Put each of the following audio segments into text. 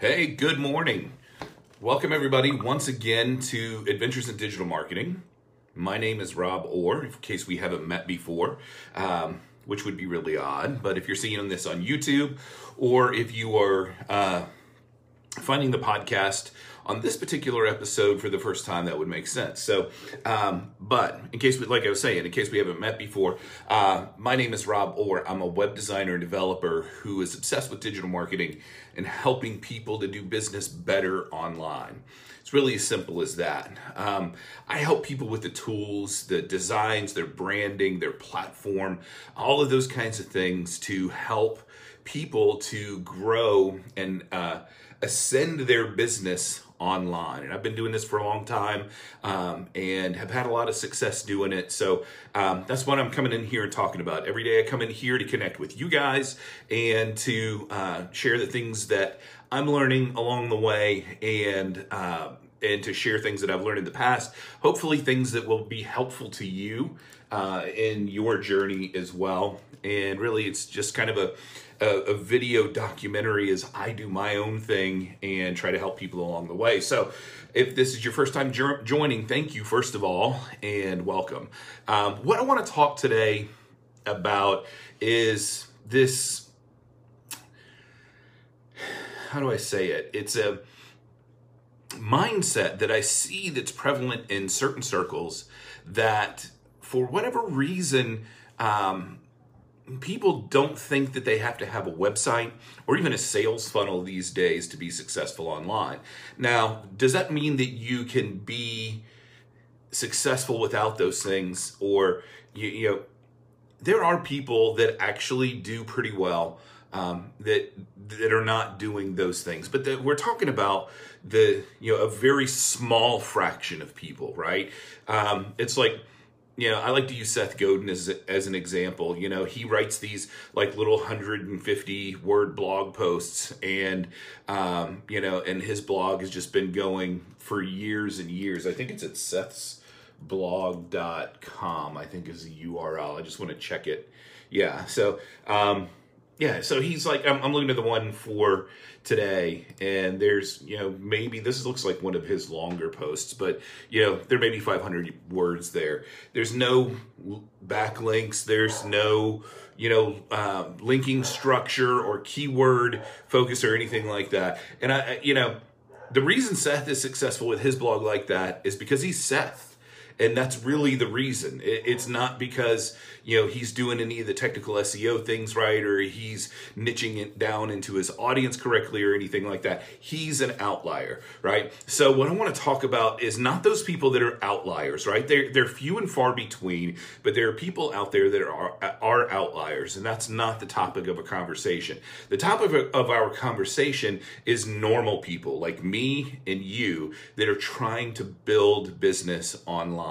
Hey, good morning. Welcome, everybody, once again to Adventures in Digital Marketing. My name is Rob Orr, in case we haven't met before, um, which would be really odd. But if you're seeing this on YouTube or if you are uh, finding the podcast on this particular episode for the first time, that would make sense. So, um, but in case, we, like I was saying, in case we haven't met before, uh, my name is Rob Orr. I'm a web designer and developer who is obsessed with digital marketing and helping people to do business better online. It's really as simple as that. Um, I help people with the tools, the designs, their branding, their platform, all of those kinds of things to help people to grow and uh, ascend their business online. And I've been doing this for a long time um, and have had a lot of success doing it. So um, that's what I'm coming in here and talking about. Every day I come in here to connect with you guys and to uh, share the things that I'm learning along the way and uh, and to share things that I've learned in the past. Hopefully, things that will be helpful to you uh, in your journey as well. And really, it's just kind of a, a, a video documentary as I do my own thing and try to help people along the way. So, if this is your first time jo- joining, thank you, first of all, and welcome. Um, what I want to talk today about is this how do I say it? It's a mindset that I see that's prevalent in certain circles that for whatever reason, um, people don't think that they have to have a website or even a sales funnel these days to be successful online. Now, does that mean that you can be successful without those things or you, you know there are people that actually do pretty well um, that that are not doing those things. But the, we're talking about the you know a very small fraction of people, right? Um, it's like you know, I like to use Seth Godin as as an example. You know, he writes these like little 150 word blog posts, and um, you know, and his blog has just been going for years and years. I think it's at Seth's blog.com, I think is the URL. I just want to check it. Yeah. So, um, yeah, so he's like, I'm, I'm, looking at the one for today, and there's, you know, maybe this looks like one of his longer posts, but, you know, there may be 500 words there. There's no backlinks, there's no, you know, uh, linking structure or keyword focus or anything like that. And I, you know, the reason Seth is successful with his blog like that is because he's Seth and that's really the reason. It's not because you know he's doing any of the technical SEO things right or he's niching it down into his audience correctly or anything like that. He's an outlier, right? So what I want to talk about is not those people that are outliers, right? They're they're few and far between, but there are people out there that are are outliers, and that's not the topic of a conversation. The topic of our conversation is normal people like me and you that are trying to build business online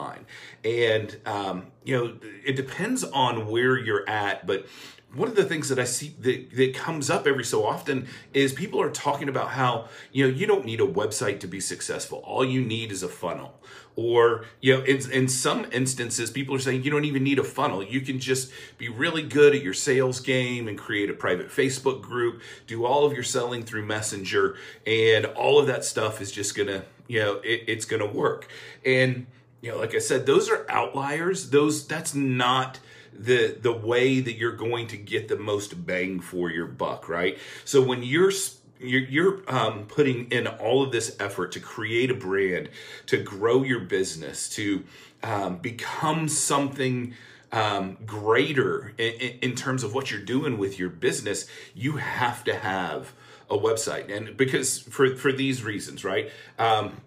And, um, you know, it depends on where you're at, but one of the things that I see that, that comes up every so often is people are talking about how, you know, you don't need a website to be successful. All you need is a funnel. Or, you know, in, in some instances, people are saying you don't even need a funnel. You can just be really good at your sales game and create a private Facebook group, do all of your selling through Messenger, and all of that stuff is just to, you know, it, it's to work. And, you know, like I said, those are outliers. Those that's not the the way that you're going to get the most bang for your buck, right? So when you're you're, you're um, putting in all of this effort to create a brand, to grow your business, to um, become something um, greater in, in, terms of what you're doing with your business, you have to have a website. And because for, for these reasons, right? Um,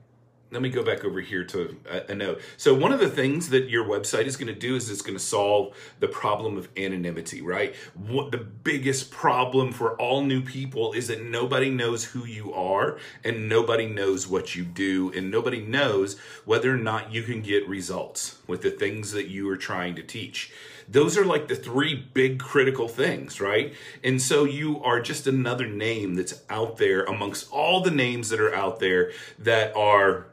let me go back over here to a, a, note. So one of the things that your website is going to do is it's going to solve the problem of anonymity, right? What the biggest problem for all new people is that nobody knows who you are and nobody knows what you do and nobody knows whether or not you can get results with the things that you are trying to teach. Those are like the three big critical things, right? And so you are just another name that's out there amongst all the names that are out there that are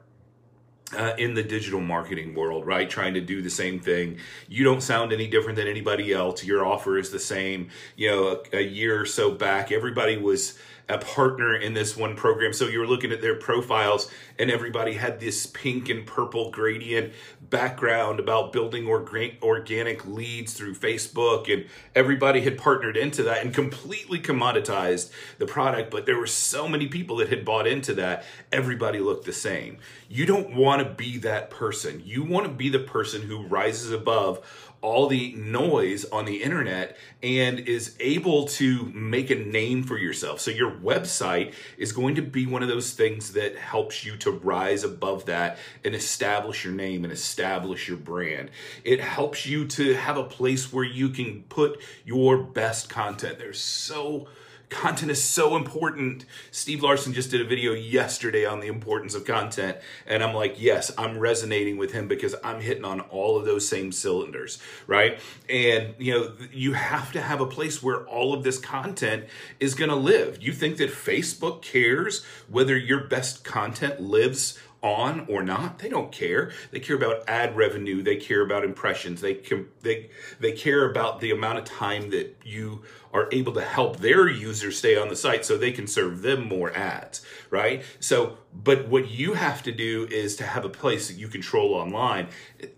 uh, in the digital marketing world, right? Trying to do the same thing. You don't sound any different than anybody else. Your offer is the same. You know, a, a year or so back, everybody was a partner in this one program. So you were looking at their profiles and everybody had this pink and purple gradient background about building organic leads through Facebook and everybody had partnered into that and completely commoditized the product. But there were so many people that had bought into that. Everybody looked the same. You don't want to be that person. You want to be the person who rises above all the noise on the internet and is able to make a name for yourself. So your website is going to be one of those things that helps you to rise above that and establish your name and establish your brand. It helps you to have a place where you can put your best content. There's so Content is so important. Steve Larsen just did a video yesterday on the importance of content. And I'm like, yes, I'm resonating with him because I'm hitting on all of those same cylinders, right? And, you know, you have to have a place where all of this content is going to live. You think that Facebook cares whether your best content lives on or not. They don't care. They care about ad revenue. They care about impressions. They can, they they care about the amount of time that you are able to help their users stay on the site so they can serve them more ads, right? So, but what you have to do is to have a place that you control online,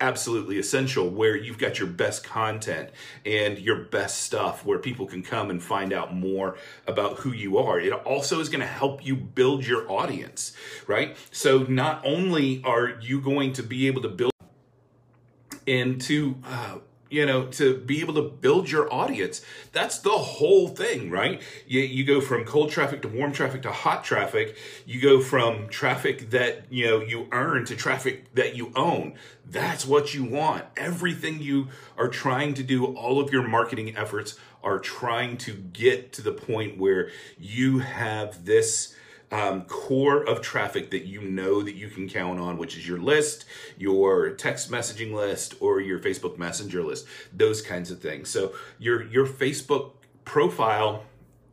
absolutely essential, where you've got your best content and your best stuff where people can come and find out more about who you are. It also is going to help you build your audience, right? So not only are you going to be able to build into uh, you know, to be able to build your audience. That's the whole thing, right? You, you go from cold traffic to warm traffic to hot traffic. You go from traffic that, you know, you earn to traffic that you own. That's what you want. Everything you are trying to do, all of your marketing efforts are trying to get to the point where you have this um, core of traffic that you know that you can count on, which is your list, your text messaging list, or your Facebook Messenger list, those kinds of things. So your your Facebook profile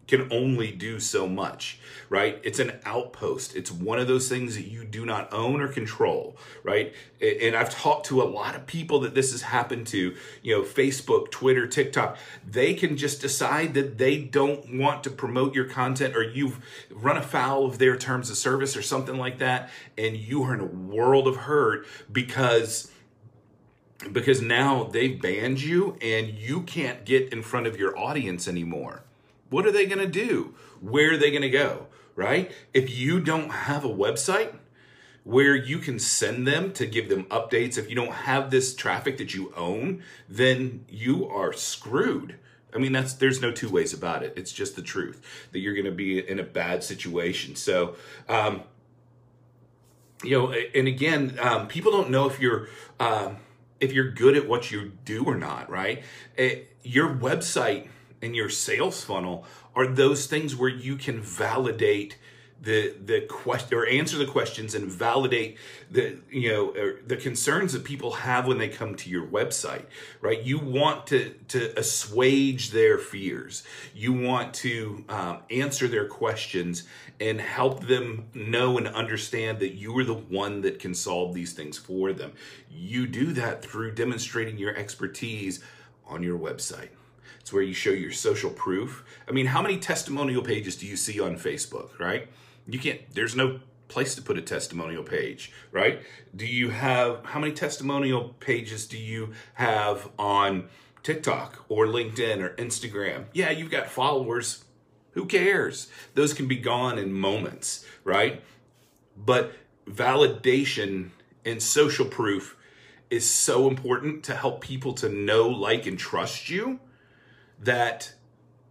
can only do so much, right? It's an outpost. It's one of those things that you do not own or control, right? And I've talked to a lot of people that this has happened to, you know, Facebook, Twitter, TikTok. They can just decide that they don't want to promote your content or you've run afoul of their terms of service or something like that. And you are in a world of hurt because because now they've banned you and you can't get in front of your audience anymore what are they going to do? Where are they going to go? Right? If you don't have a website where you can send them to give them updates, if you don't have this traffic that you own, then you are screwed. I mean, that's there's no two ways about it. It's just the truth that you're going to be in a bad situation. So, um, you know, and again, um, people don't know if you're um, if you're good at what you do or not. Right? It, eh, your website and your sales funnel are those things where you can validate the the question or answer the questions and validate the you know the concerns that people have when they come to your website right? You want to to assuage their fears. You want to um, answer their questions and help them know and understand that you are the one that can solve these things for them. You do that through demonstrating your expertise on your website it's where you show your social proof. I mean, how many testimonial pages do you see on Facebook, right? You can't, there's no place to put a testimonial page, right? Do you have, how many testimonial pages do you have on TikTok or LinkedIn or Instagram? Yeah, you've got followers. Who cares? Those can be gone in moments, right? But validation and social proof is so important to help people to know, like, and trust you that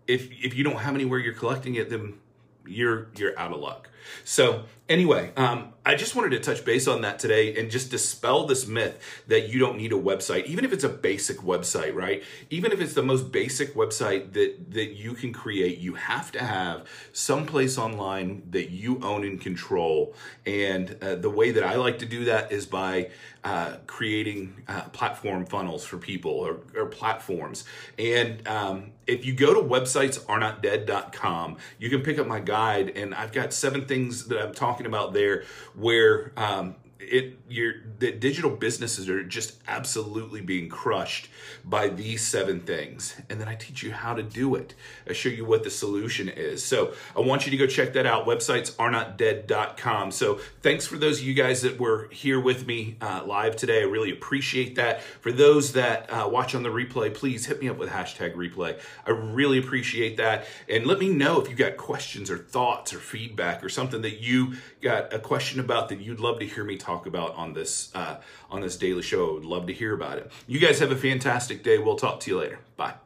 if if you don't have anywhere you're collecting it, then you're you're out of luck. So anyway, um, I just wanted to touch base on that today and just dispel this myth that you don't need a website, even if it's a basic website, right? Even if it's the most basic website that that you can create, you have to have some place online that you own and control. And uh, the way that I like to do that is by uh, creating uh, platform funnels for people or, or platforms. And um, if you go to websites are not dead.com, you can pick up my guide, and I've got seven things that I'm talking about there where um, it your the digital businesses are just absolutely being crushed by these seven things. And then i teach you how to do it. I show you what the solution is. So i want you to go check that out. Websites are not dead.com so thanks for those of you guys that were here with me uh, live today. I really appreciate that. For those that uh, watch on the replay please hit me up with hashtag replay. I really appreciate that. And let me know if you got questions or thoughts or feedback or something that you got a question about that you'd love to hear me talk about on this uh, on this daily show. I would love to hear about it. You guys have a fantastic day. We'll talk to you later. Bye.